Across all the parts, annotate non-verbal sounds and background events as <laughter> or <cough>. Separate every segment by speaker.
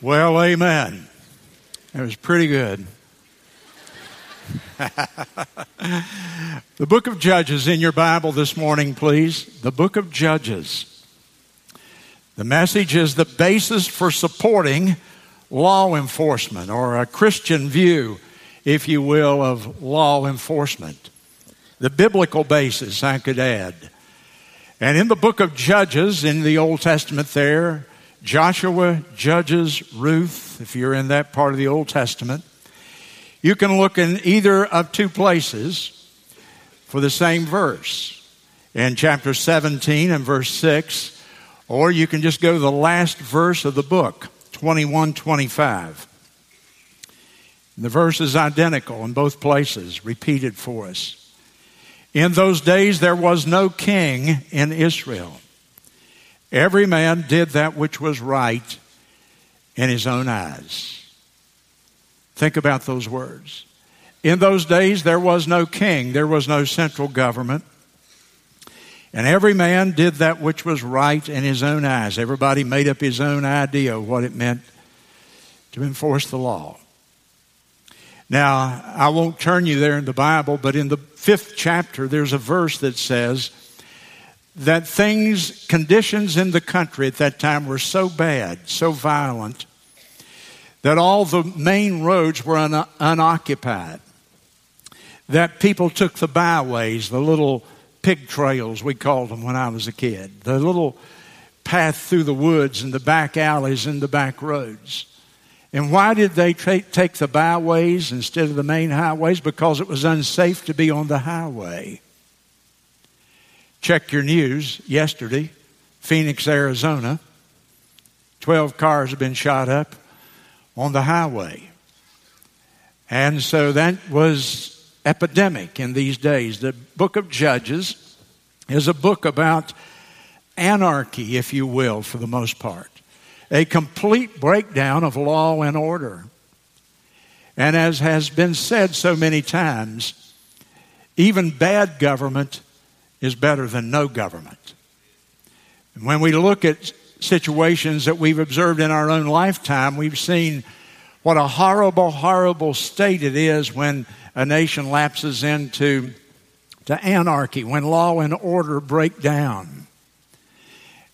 Speaker 1: Well, amen. It was pretty good. <laughs> the book of Judges in your Bible this morning, please. The book of Judges. The message is the basis for supporting law enforcement or a Christian view, if you will, of law enforcement. The biblical basis, I could add. And in the book of Judges, in the Old Testament, there, Joshua, Judges, Ruth, if you're in that part of the Old Testament, you can look in either of two places for the same verse. In chapter 17 and verse 6, or you can just go to the last verse of the book, 21 25. The verse is identical in both places, repeated for us. In those days there was no king in Israel. Every man did that which was right in his own eyes. Think about those words. In those days, there was no king, there was no central government. And every man did that which was right in his own eyes. Everybody made up his own idea of what it meant to enforce the law. Now, I won't turn you there in the Bible, but in the fifth chapter, there's a verse that says, that things, conditions in the country at that time were so bad, so violent, that all the main roads were un- unoccupied. That people took the byways, the little pig trails, we called them when I was a kid, the little path through the woods and the back alleys and the back roads. And why did they tra- take the byways instead of the main highways? Because it was unsafe to be on the highway. Check your news yesterday, Phoenix, Arizona. 12 cars have been shot up on the highway. And so that was epidemic in these days. The book of Judges is a book about anarchy, if you will, for the most part. A complete breakdown of law and order. And as has been said so many times, even bad government is better than no government. And when we look at situations that we've observed in our own lifetime, we've seen what a horrible, horrible state it is when a nation lapses into to anarchy, when law and order break down.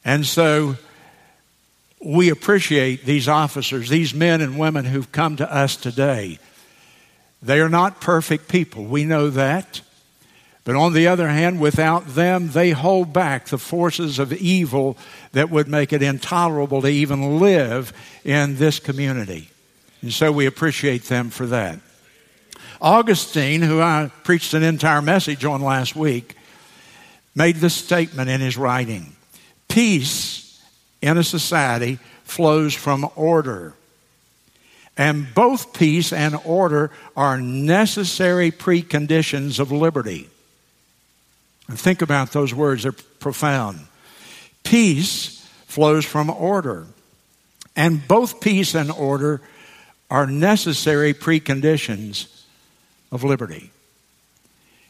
Speaker 1: And so we appreciate these officers, these men and women who've come to us today. They are not perfect people. We know that. But on the other hand, without them, they hold back the forces of evil that would make it intolerable to even live in this community. And so we appreciate them for that. Augustine, who I preached an entire message on last week, made this statement in his writing Peace in a society flows from order. And both peace and order are necessary preconditions of liberty. And think about those words, they're profound. Peace flows from order. And both peace and order are necessary preconditions of liberty.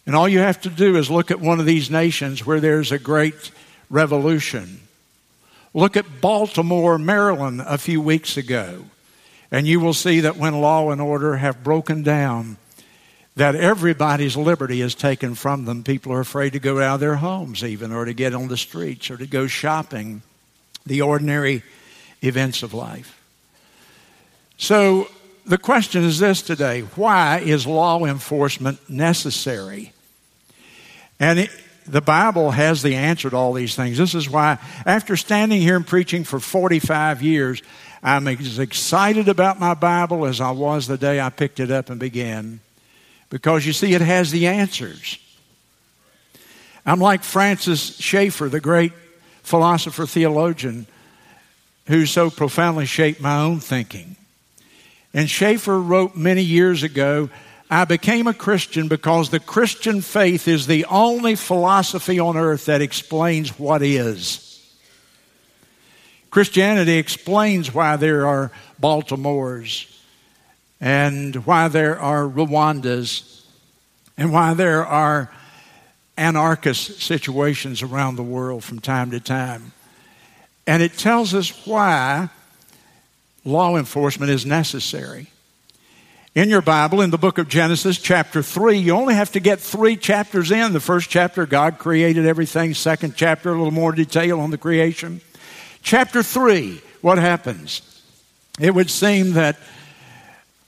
Speaker 1: And all you have to do is look at one of these nations where there's a great revolution. Look at Baltimore, Maryland, a few weeks ago, and you will see that when law and order have broken down, that everybody's liberty is taken from them. People are afraid to go out of their homes, even, or to get on the streets, or to go shopping, the ordinary events of life. So, the question is this today why is law enforcement necessary? And it, the Bible has the answer to all these things. This is why, after standing here and preaching for 45 years, I'm as excited about my Bible as I was the day I picked it up and began because you see, it has the answers. I'm like Francis Schaeffer, the great philosopher theologian, who so profoundly shaped my own thinking. And Schaeffer wrote many years ago I became a Christian because the Christian faith is the only philosophy on earth that explains what is. Christianity explains why there are Baltimores and why there are Rwandas and why there are anarchist situations around the world from time to time. And it tells us why law enforcement is necessary. In your Bible, in the book of Genesis, chapter 3, you only have to get three chapters in. The first chapter, God created everything. Second chapter, a little more detail on the creation. Chapter 3, what happens? It would seem that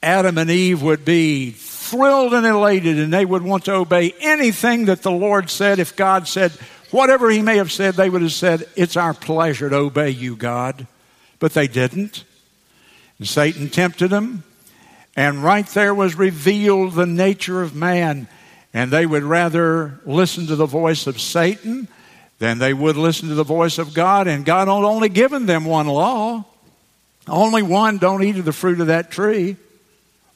Speaker 1: Adam and Eve would be thrilled and elated and they would want to obey anything that the Lord said. If God said, whatever He may have said, they would have said, It's our pleasure to obey you, God. But they didn't. And Satan tempted them. And right there was revealed the nature of man. And they would rather listen to the voice of Satan than they would listen to the voice of God. And God had only given them one law. Only one, don't eat of the fruit of that tree.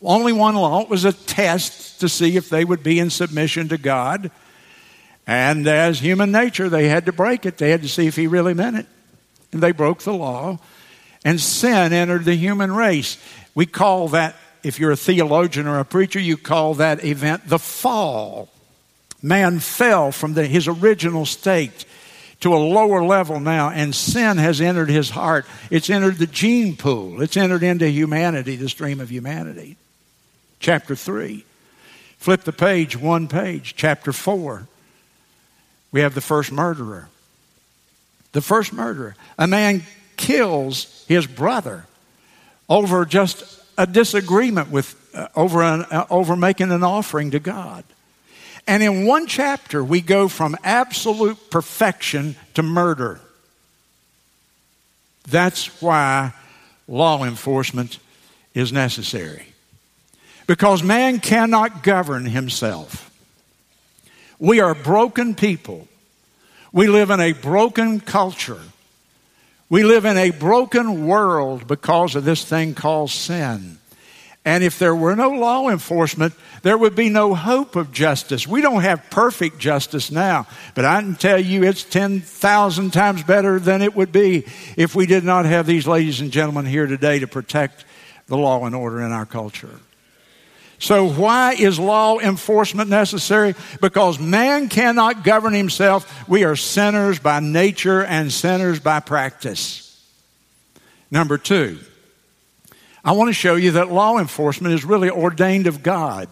Speaker 1: Only one law. It was a test to see if they would be in submission to God. And as human nature, they had to break it. They had to see if He really meant it. And they broke the law. And sin entered the human race. We call that if you're a theologian or a preacher, you call that event the fall. Man fell from the, his original state to a lower level now, and sin has entered his heart. It's entered the gene pool, it's entered into humanity, the stream of humanity. Chapter 3. Flip the page, one page. Chapter 4. We have the first murderer. The first murderer. A man kills his brother over just a disagreement with uh, over, an, uh, over making an offering to God. And in one chapter, we go from absolute perfection to murder. That's why law enforcement is necessary. Because man cannot govern himself. We are broken people. We live in a broken culture. We live in a broken world because of this thing called sin. And if there were no law enforcement, there would be no hope of justice. We don't have perfect justice now, but I can tell you it's 10,000 times better than it would be if we did not have these ladies and gentlemen here today to protect the law and order in our culture. So, why is law enforcement necessary? Because man cannot govern himself. We are sinners by nature and sinners by practice. Number two, I want to show you that law enforcement is really ordained of God.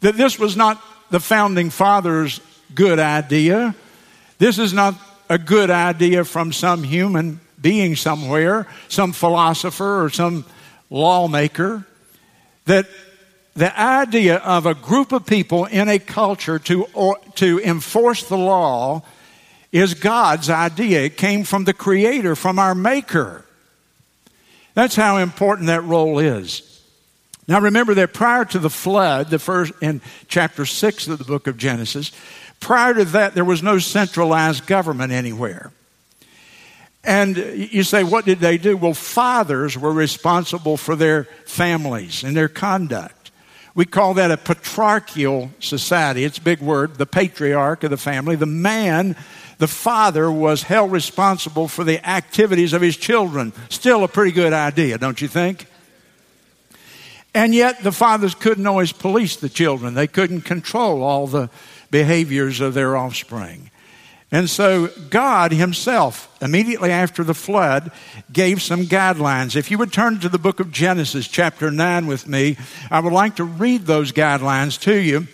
Speaker 1: That this was not the founding fathers' good idea. This is not a good idea from some human being somewhere, some philosopher or some lawmaker. That the idea of a group of people in a culture to, or, to enforce the law is God's idea. It came from the Creator, from our Maker. That's how important that role is. Now remember that prior to the flood, the first in chapter 6 of the book of Genesis, prior to that there was no centralized government anywhere. And you say, what did they do? Well, fathers were responsible for their families and their conduct. We call that a patriarchal society. It's a big word, the patriarch of the family. The man, the father, was held responsible for the activities of his children. Still a pretty good idea, don't you think? And yet the fathers couldn't always police the children. They couldn't control all the behaviors of their offspring. And so God Himself, immediately after the flood, gave some guidelines. If you would turn to the book of Genesis, chapter 9, with me, I would like to read those guidelines to you.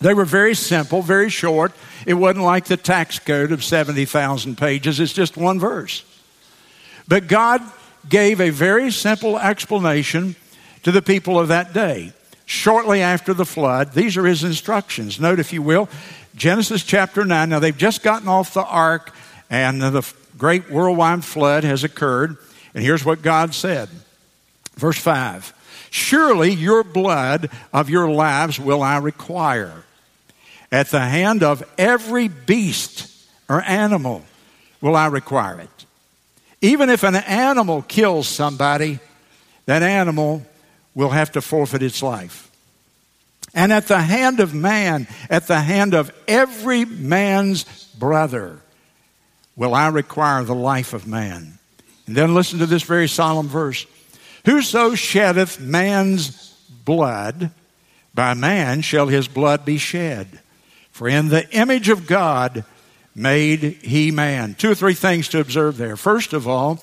Speaker 1: They were very simple, very short. It wasn't like the tax code of 70,000 pages, it's just one verse. But God gave a very simple explanation to the people of that day. Shortly after the flood, these are His instructions. Note, if you will, Genesis chapter 9. Now, they've just gotten off the ark, and the great worldwide flood has occurred. And here's what God said Verse 5 Surely your blood of your lives will I require. At the hand of every beast or animal will I require it. Even if an animal kills somebody, that animal will have to forfeit its life. And at the hand of man, at the hand of every man's brother, will I require the life of man. And then listen to this very solemn verse Whoso sheddeth man's blood, by man shall his blood be shed. For in the image of God made he man. Two or three things to observe there. First of all,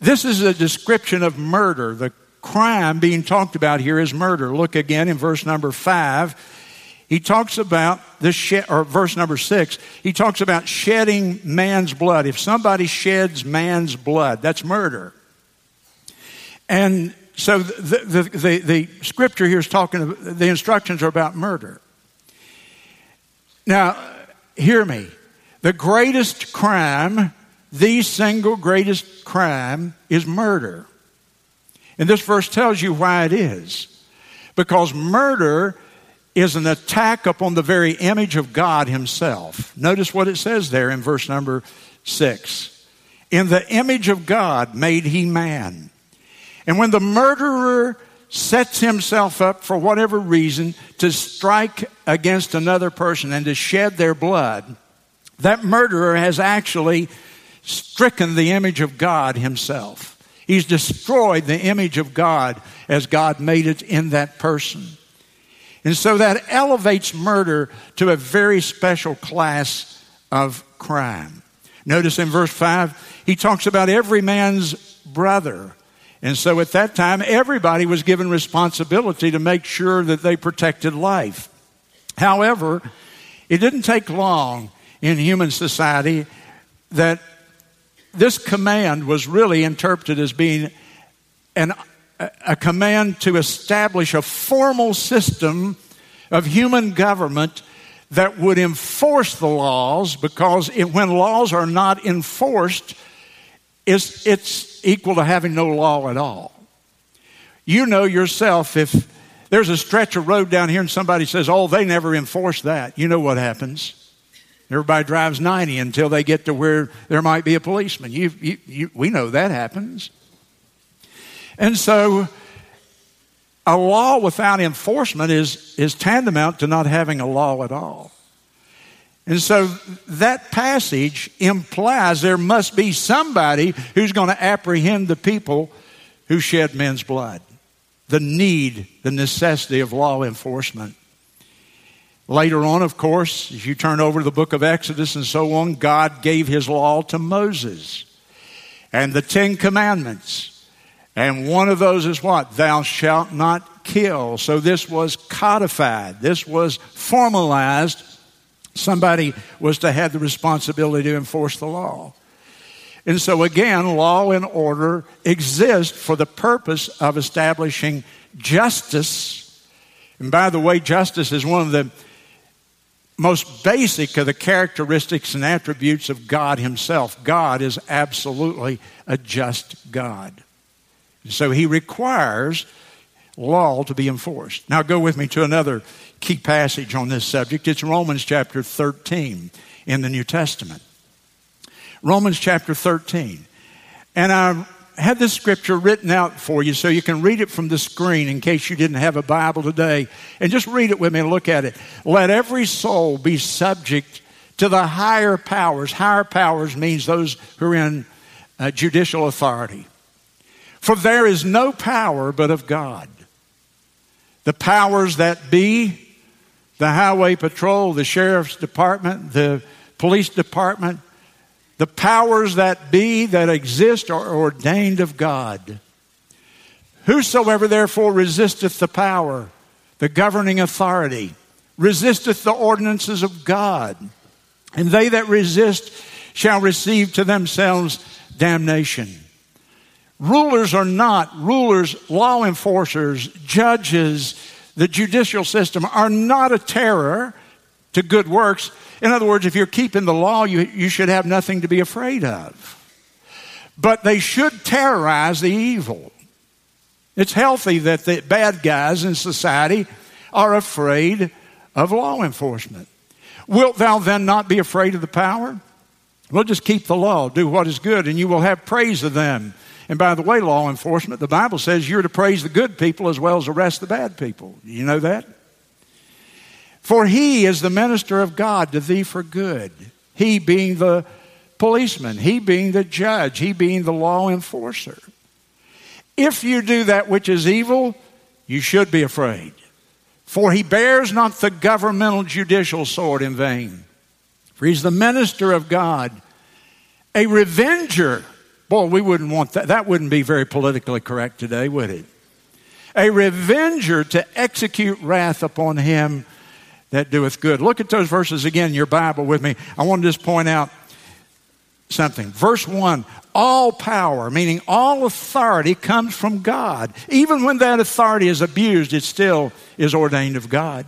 Speaker 1: This is a description of murder. The crime being talked about here is murder. Look again in verse number five. He talks about shed, or verse number six, he talks about shedding man's blood. If somebody sheds man's blood, that's murder. And so the, the, the, the scripture here is talking, the instructions are about murder. Now, hear me. The greatest crime, the single greatest crime, is murder. And this verse tells you why it is. Because murder is an attack upon the very image of God Himself. Notice what it says there in verse number six. In the image of God made He man. And when the murderer sets himself up for whatever reason to strike against another person and to shed their blood, that murderer has actually stricken the image of God himself. He's destroyed the image of God as God made it in that person. And so that elevates murder to a very special class of crime. Notice in verse 5, he talks about every man's brother. And so at that time, everybody was given responsibility to make sure that they protected life. However, it didn't take long in human society that this command was really interpreted as being an, a command to establish a formal system of human government that would enforce the laws because it, when laws are not enforced, it's, it's equal to having no law at all. You know yourself if there's a stretch of road down here and somebody says, Oh, they never enforce that, you know what happens. Everybody drives 90 until they get to where there might be a policeman. You, you, you, we know that happens. And so, a law without enforcement is, is tantamount to not having a law at all. And so that passage implies there must be somebody who's going to apprehend the people who shed men's blood. The need, the necessity of law enforcement. Later on, of course, as you turn over to the book of Exodus and so on, God gave his law to Moses and the Ten Commandments. And one of those is what? Thou shalt not kill. So this was codified, this was formalized Somebody was to have the responsibility to enforce the law. And so, again, law and order exist for the purpose of establishing justice. And by the way, justice is one of the most basic of the characteristics and attributes of God Himself. God is absolutely a just God. So He requires law to be enforced. Now, go with me to another key passage on this subject. It's Romans chapter 13 in the New Testament. Romans chapter 13. And I had this scripture written out for you so you can read it from the screen in case you didn't have a Bible today. And just read it with me and look at it. Let every soul be subject to the higher powers. Higher powers means those who are in uh, judicial authority. For there is no power but of God. The powers that be the highway patrol, the sheriff's department, the police department, the powers that be that exist are ordained of God. Whosoever therefore resisteth the power, the governing authority, resisteth the ordinances of God, and they that resist shall receive to themselves damnation. Rulers are not, rulers, law enforcers, judges, the judicial system are not a terror to good works. In other words, if you're keeping the law, you, you should have nothing to be afraid of. But they should terrorize the evil. It's healthy that the bad guys in society are afraid of law enforcement. Wilt thou then not be afraid of the power? Well, just keep the law, do what is good, and you will have praise of them and by the way, law enforcement, the Bible says you're to praise the good people as well as arrest the bad people. You know that? For he is the minister of God to thee for good. He being the policeman, he being the judge, he being the law enforcer. If you do that which is evil, you should be afraid. For he bears not the governmental judicial sword in vain. For he's the minister of God, a revenger Boy, we wouldn't want that. That wouldn't be very politically correct today, would it? A revenger to execute wrath upon him that doeth good. Look at those verses again in your Bible with me. I want to just point out something. Verse 1 All power, meaning all authority, comes from God. Even when that authority is abused, it still is ordained of God.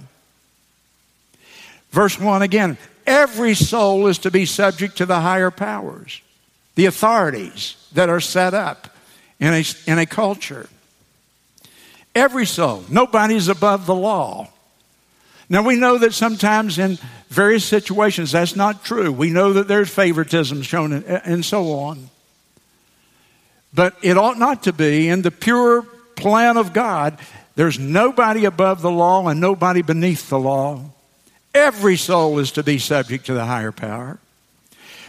Speaker 1: Verse 1 again Every soul is to be subject to the higher powers, the authorities that are set up in a, in a culture. Every soul. Nobody's above the law. Now, we know that sometimes in various situations that's not true. We know that there's favoritism shown and so on. But it ought not to be. In the pure plan of God, there's nobody above the law and nobody beneath the law. Every soul is to be subject to the higher power.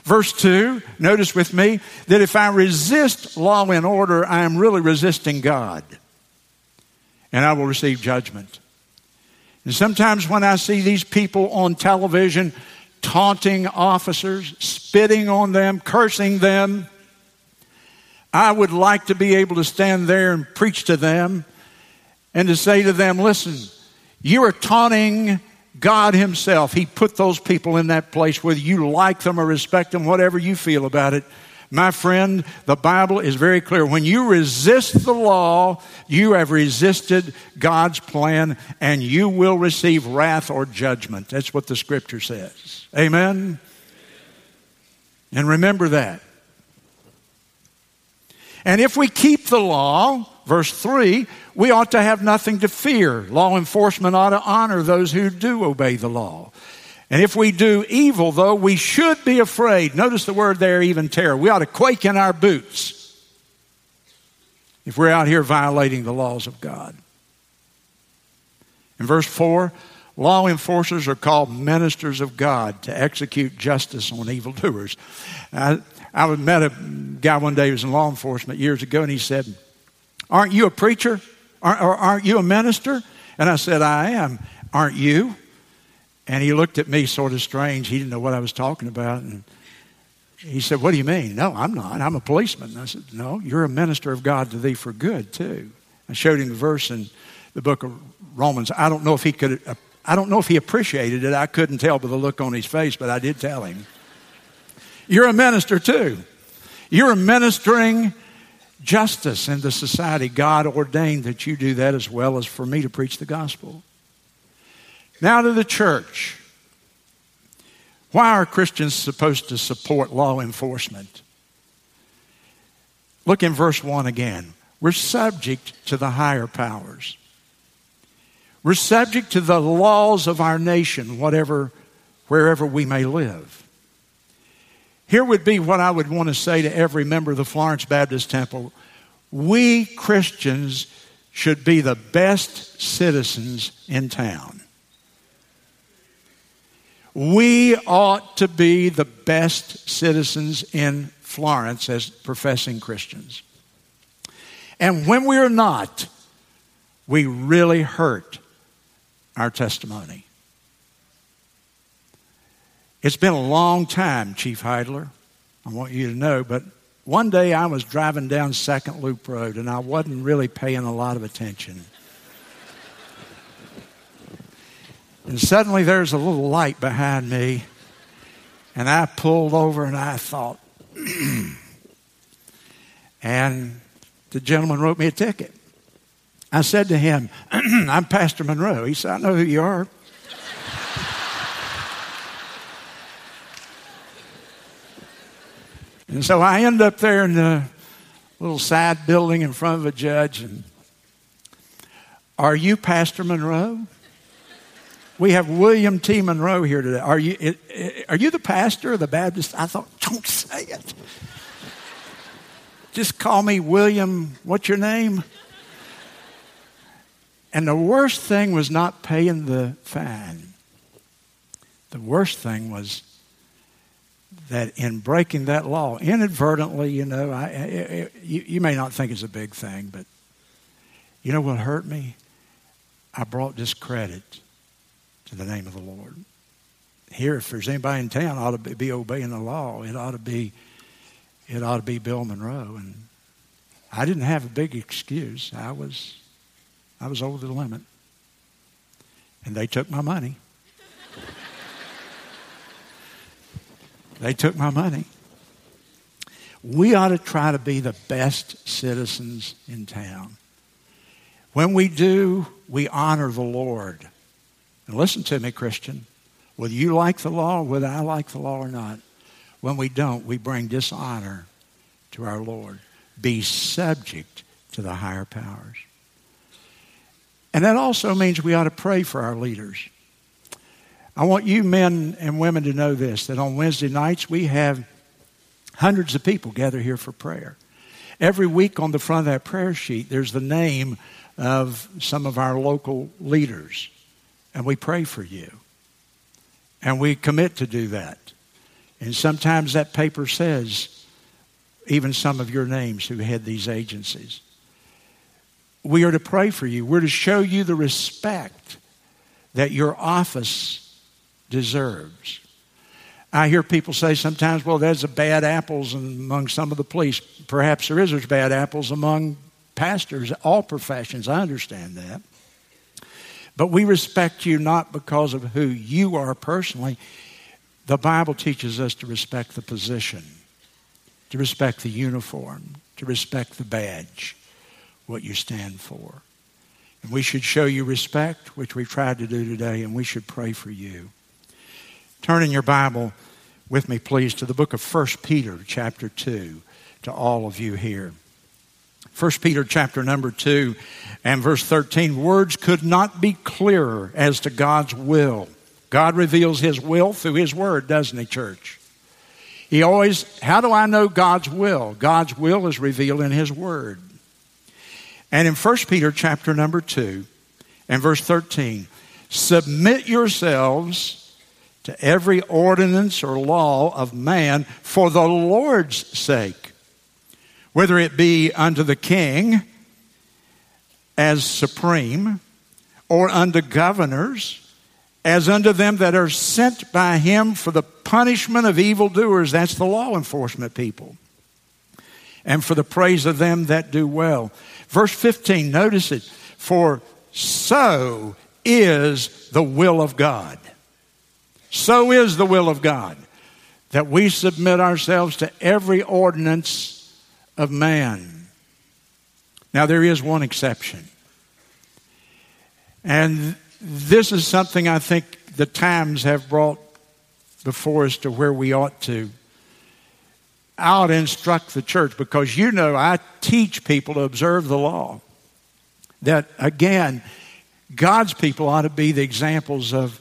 Speaker 1: Verse 2, notice with me that if I resist law and order, I am really resisting God. And I will receive judgment. And sometimes when I see these people on television taunting officers, spitting on them, cursing them, I would like to be able to stand there and preach to them and to say to them, listen, you are taunting God Himself. He put those people in that place, whether you like them or respect them, whatever you feel about it. My friend, the Bible is very clear. When you resist the law, you have resisted God's plan and you will receive wrath or judgment. That's what the scripture says. Amen? And remember that. And if we keep the law, verse 3, we ought to have nothing to fear. Law enforcement ought to honor those who do obey the law. And if we do evil, though, we should be afraid. Notice the word there, even terror. We ought to quake in our boots if we're out here violating the laws of God. In verse 4, law enforcers are called ministers of God to execute justice on evildoers. I, I met a guy one day who was in law enforcement years ago, and he said, Aren't you a preacher? Aren't, or aren't you a minister? And I said, I am. Aren't you? And he looked at me sort of strange. He didn't know what I was talking about. And he said, What do you mean? No, I'm not. I'm a policeman. And I said, No, you're a minister of God to thee for good, too. I showed him the verse in the book of Romans. I don't know if he could, I don't know if he appreciated it. I couldn't tell by the look on his face, but I did tell him. You're a minister, too. You're ministering justice in the society. God ordained that you do that as well as for me to preach the gospel. Now to the church. Why are Christians supposed to support law enforcement? Look in verse 1 again. We're subject to the higher powers. We're subject to the laws of our nation, whatever, wherever we may live. Here would be what I would want to say to every member of the Florence Baptist Temple. We Christians should be the best citizens in town. We ought to be the best citizens in Florence as professing Christians. And when we are not, we really hurt our testimony. It's been a long time, Chief Heidler. I want you to know, but one day I was driving down Second Loop Road and I wasn't really paying a lot of attention. And suddenly there's a little light behind me, and I pulled over and I thought, <clears throat> and the gentleman wrote me a ticket. I said to him, <clears throat> I'm Pastor Monroe. He said, I know who you are. <laughs> and so I end up there in the little side building in front of a judge and are you Pastor Monroe? We have William T. Monroe here today. Are you, are you the pastor of the Baptist? I thought, don't say it. Just call me William, what's your name? And the worst thing was not paying the fine. The worst thing was that in breaking that law, inadvertently, you know, I, you, you may not think it's a big thing, but you know what hurt me? I brought discredit to the name of the Lord. Here, if there's anybody in town ought to be obeying the law, it ought to be it ought to be Bill Monroe. And I didn't have a big excuse. I was, I was over the limit. And they took my money. they took my money. We ought to try to be the best citizens in town. When we do, we honor the Lord. And listen to me, Christian. Whether you like the law, whether I like the law or not, when we don't, we bring dishonor to our Lord. Be subject to the higher powers. And that also means we ought to pray for our leaders. I want you men and women to know this that on Wednesday nights we have hundreds of people gather here for prayer. Every week on the front of that prayer sheet, there's the name of some of our local leaders, and we pray for you. And we commit to do that. And sometimes that paper says even some of your names who head these agencies. We are to pray for you. We're to show you the respect that your office deserves. I hear people say sometimes, well, there's a bad apples among some of the police. Perhaps there is. There's bad apples among pastors, all professions. I understand that. But we respect you not because of who you are personally. The Bible teaches us to respect the position, to respect the uniform, to respect the badge, what you stand for. And we should show you respect, which we've tried to do today, and we should pray for you. Turn in your Bible with me, please, to the book of 1 Peter, chapter 2, to all of you here. 1 Peter chapter number 2 and verse 13 words could not be clearer as to God's will. God reveals his will through his word, doesn't he, church? He always, how do I know God's will? God's will is revealed in his word. And in 1 Peter chapter number 2 and verse 13, submit yourselves to every ordinance or law of man for the Lord's sake whether it be unto the king as supreme, or unto governors, as unto them that are sent by him for the punishment of evildoers. That's the law enforcement people. And for the praise of them that do well. Verse 15, notice it. For so is the will of God. So is the will of God that we submit ourselves to every ordinance of man. Now, there is one exception. And this is something I think the times have brought before us to where we ought to. To instruct the church because you know I teach people to observe the law. That again, God's people ought to be the examples of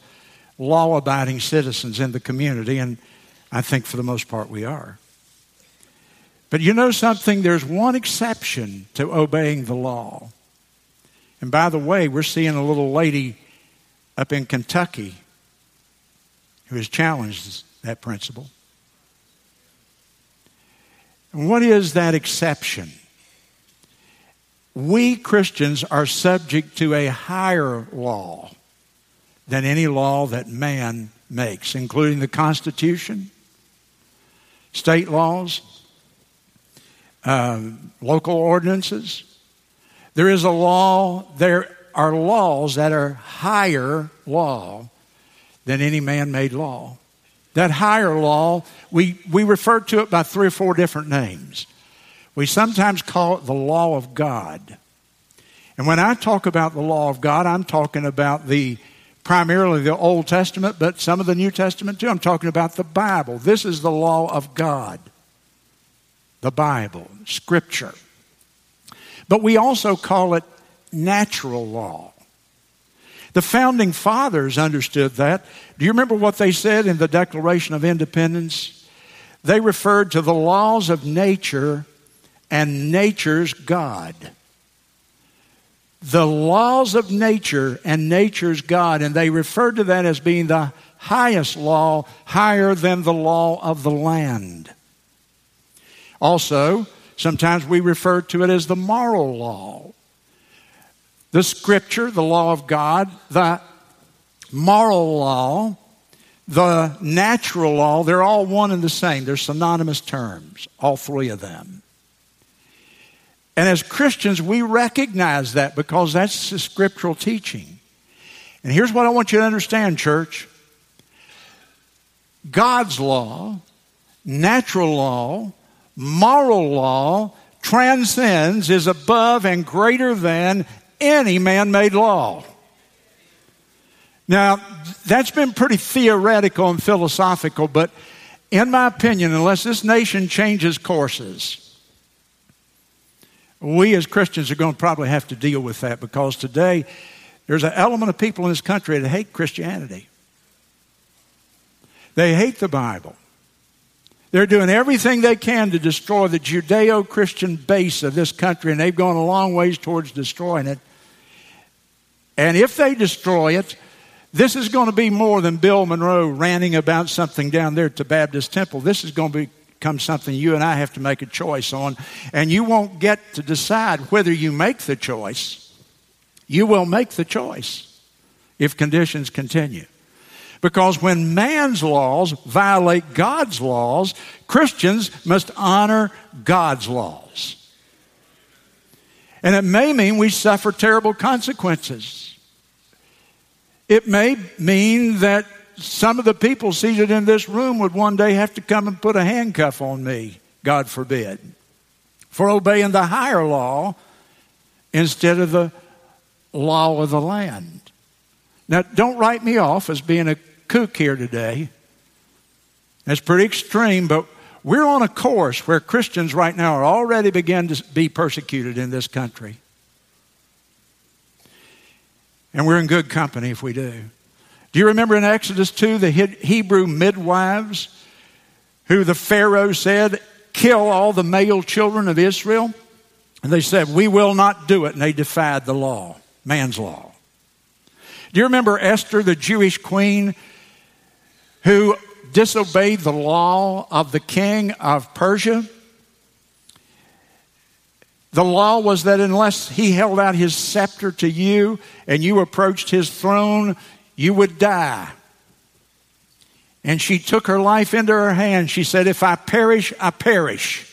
Speaker 1: law abiding citizens in the community, and I think for the most part we are. But you know something? There's one exception to obeying the law. And by the way, we're seeing a little lady up in Kentucky who has challenged that principle. And what is that exception? We Christians are subject to a higher law than any law that man makes, including the Constitution, state laws, um, local ordinances. There is a law, there are laws that are higher law than any man made law. That higher law, we, we refer to it by three or four different names. We sometimes call it the law of God. And when I talk about the law of God, I'm talking about the primarily the Old Testament, but some of the New Testament too. I'm talking about the Bible. This is the law of God the Bible, Scripture. But we also call it natural law. The founding fathers understood that. Do you remember what they said in the Declaration of Independence? They referred to the laws of nature and nature's God. The laws of nature and nature's God, and they referred to that as being the highest law, higher than the law of the land. Also, sometimes we refer to it as the moral law. The scripture, the law of God, the moral law, the natural law, they're all one and the same. They're synonymous terms, all three of them. And as Christians, we recognize that because that's the scriptural teaching. And here's what I want you to understand, church God's law, natural law, moral law transcends, is above, and greater than any man made law. Now, that's been pretty theoretical and philosophical, but in my opinion, unless this nation changes courses, we as Christians are going to probably have to deal with that because today there's an element of people in this country that hate Christianity. They hate the Bible. They're doing everything they can to destroy the Judeo Christian base of this country, and they've gone a long ways towards destroying it. And if they destroy it, this is going to be more than Bill Monroe ranting about something down there at the Baptist Temple. This is going to become something you and I have to make a choice on. And you won't get to decide whether you make the choice. You will make the choice if conditions continue. Because when man's laws violate God's laws, Christians must honor God's laws. And it may mean we suffer terrible consequences. It may mean that some of the people seated in this room would one day have to come and put a handcuff on me, God forbid, for obeying the higher law instead of the law of the land. Now, don't write me off as being a kook here today. That's pretty extreme, but we're on a course where Christians right now are already beginning to be persecuted in this country. And we're in good company if we do. Do you remember in Exodus 2 the Hebrew midwives who the Pharaoh said, kill all the male children of Israel? And they said, We will not do it. And they defied the law, man's law. Do you remember Esther, the Jewish queen, who disobeyed the law of the king of Persia. The law was that unless he held out his scepter to you and you approached his throne, you would die. And she took her life into her hands. She said, If I perish, I perish.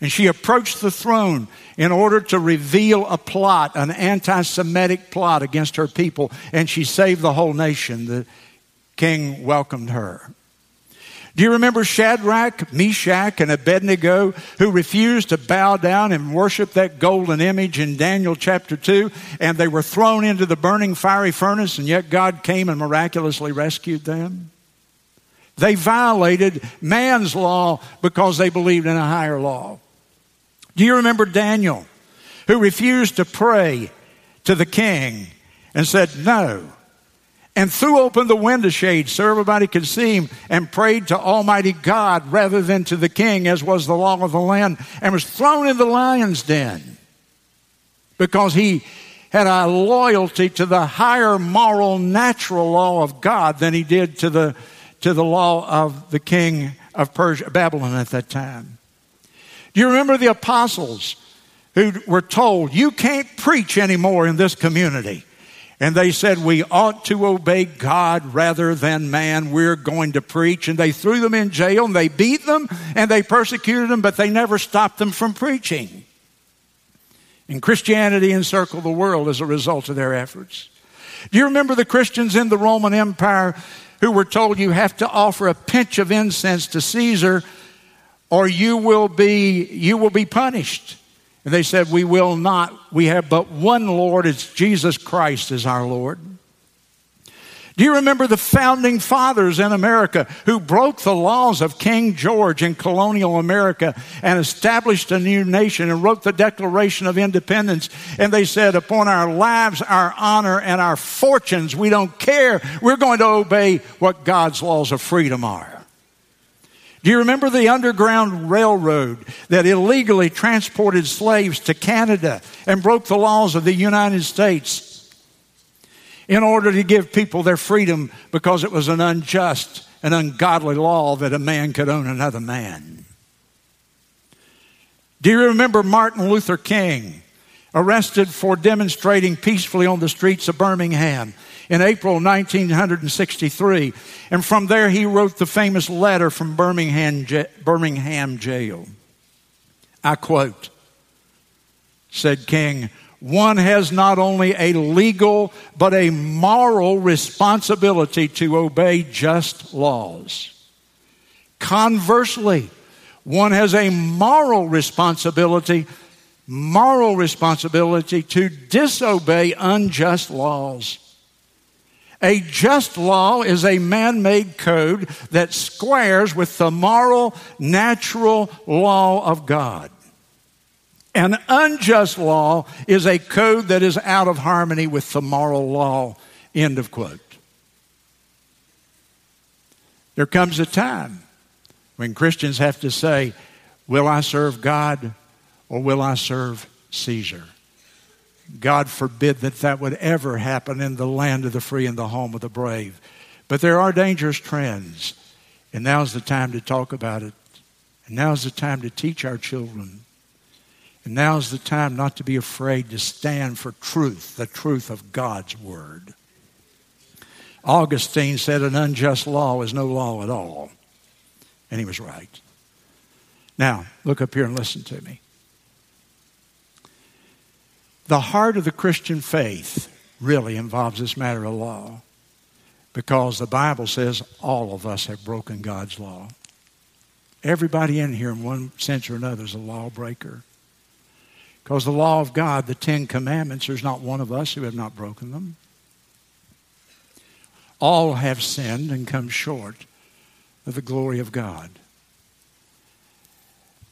Speaker 1: And she approached the throne in order to reveal a plot, an anti Semitic plot against her people. And she saved the whole nation. The king welcomed her. Do you remember Shadrach, Meshach, and Abednego who refused to bow down and worship that golden image in Daniel chapter 2? And they were thrown into the burning fiery furnace, and yet God came and miraculously rescued them? They violated man's law because they believed in a higher law. Do you remember Daniel who refused to pray to the king and said, No, and threw open the window shade so everybody could see him and prayed to Almighty God rather than to the king, as was the law of the land, and was thrown in the lion's den because he had a loyalty to the higher moral, natural law of God than he did to the, to the law of the king of Persia, Babylon at that time. Do you remember the apostles who were told, You can't preach anymore in this community? And they said, We ought to obey God rather than man. We're going to preach. And they threw them in jail and they beat them and they persecuted them, but they never stopped them from preaching. And Christianity encircled the world as a result of their efforts. Do you remember the Christians in the Roman Empire who were told you have to offer a pinch of incense to Caesar or you will be, you will be punished? And they said, We will not. We have but one Lord. It's Jesus Christ is our Lord. Do you remember the founding fathers in America who broke the laws of King George in colonial America and established a new nation and wrote the Declaration of Independence? And they said, Upon our lives, our honor, and our fortunes, we don't care. We're going to obey what God's laws of freedom are. Do you remember the Underground Railroad that illegally transported slaves to Canada and broke the laws of the United States in order to give people their freedom because it was an unjust and ungodly law that a man could own another man? Do you remember Martin Luther King, arrested for demonstrating peacefully on the streets of Birmingham in April 1963. And from there, he wrote the famous letter from Birmingham, Birmingham jail. I quote, said King, one has not only a legal but a moral responsibility to obey just laws. Conversely, one has a moral responsibility, moral responsibility to disobey unjust laws. A just law is a man made code that squares with the moral, natural law of God. An unjust law is a code that is out of harmony with the moral law. End of quote. There comes a time when Christians have to say, Will I serve God or will I serve Caesar? God forbid that that would ever happen in the land of the free and the home of the brave. But there are dangerous trends, and now's the time to talk about it. And now's the time to teach our children. And now's the time not to be afraid to stand for truth, the truth of God's Word. Augustine said an unjust law is no law at all. And he was right. Now, look up here and listen to me. The heart of the Christian faith really involves this matter of law because the Bible says all of us have broken God's law. Everybody in here, in one sense or another, is a lawbreaker. Because the law of God, the Ten Commandments, there's not one of us who have not broken them. All have sinned and come short of the glory of God.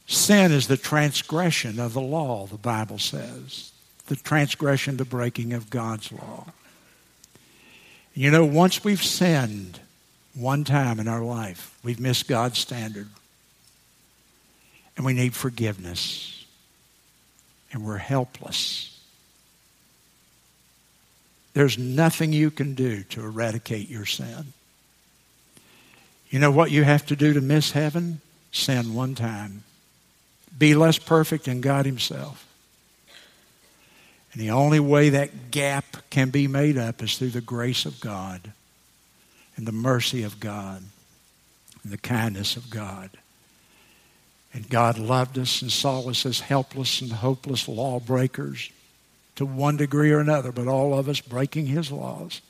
Speaker 1: Sin is the transgression of the law, the Bible says. The transgression, the breaking of God's law. You know, once we've sinned one time in our life, we've missed God's standard. And we need forgiveness. And we're helpless. There's nothing you can do to eradicate your sin. You know what you have to do to miss heaven? Sin one time. Be less perfect than God Himself. And the only way that gap can be made up is through the grace of God and the mercy of God and the kindness of God. And God loved us and saw us as helpless and hopeless lawbreakers to one degree or another, but all of us breaking His laws.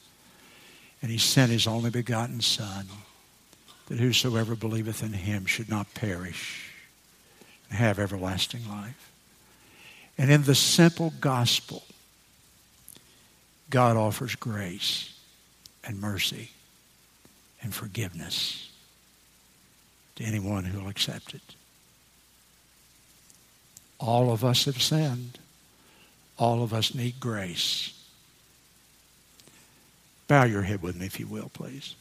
Speaker 1: And He sent His only begotten Son that whosoever believeth in him should not perish and have everlasting life. And in the simple gospel, God offers grace and mercy and forgiveness to anyone who will accept it. All of us have sinned. All of us need grace. Bow your head with me, if you will, please.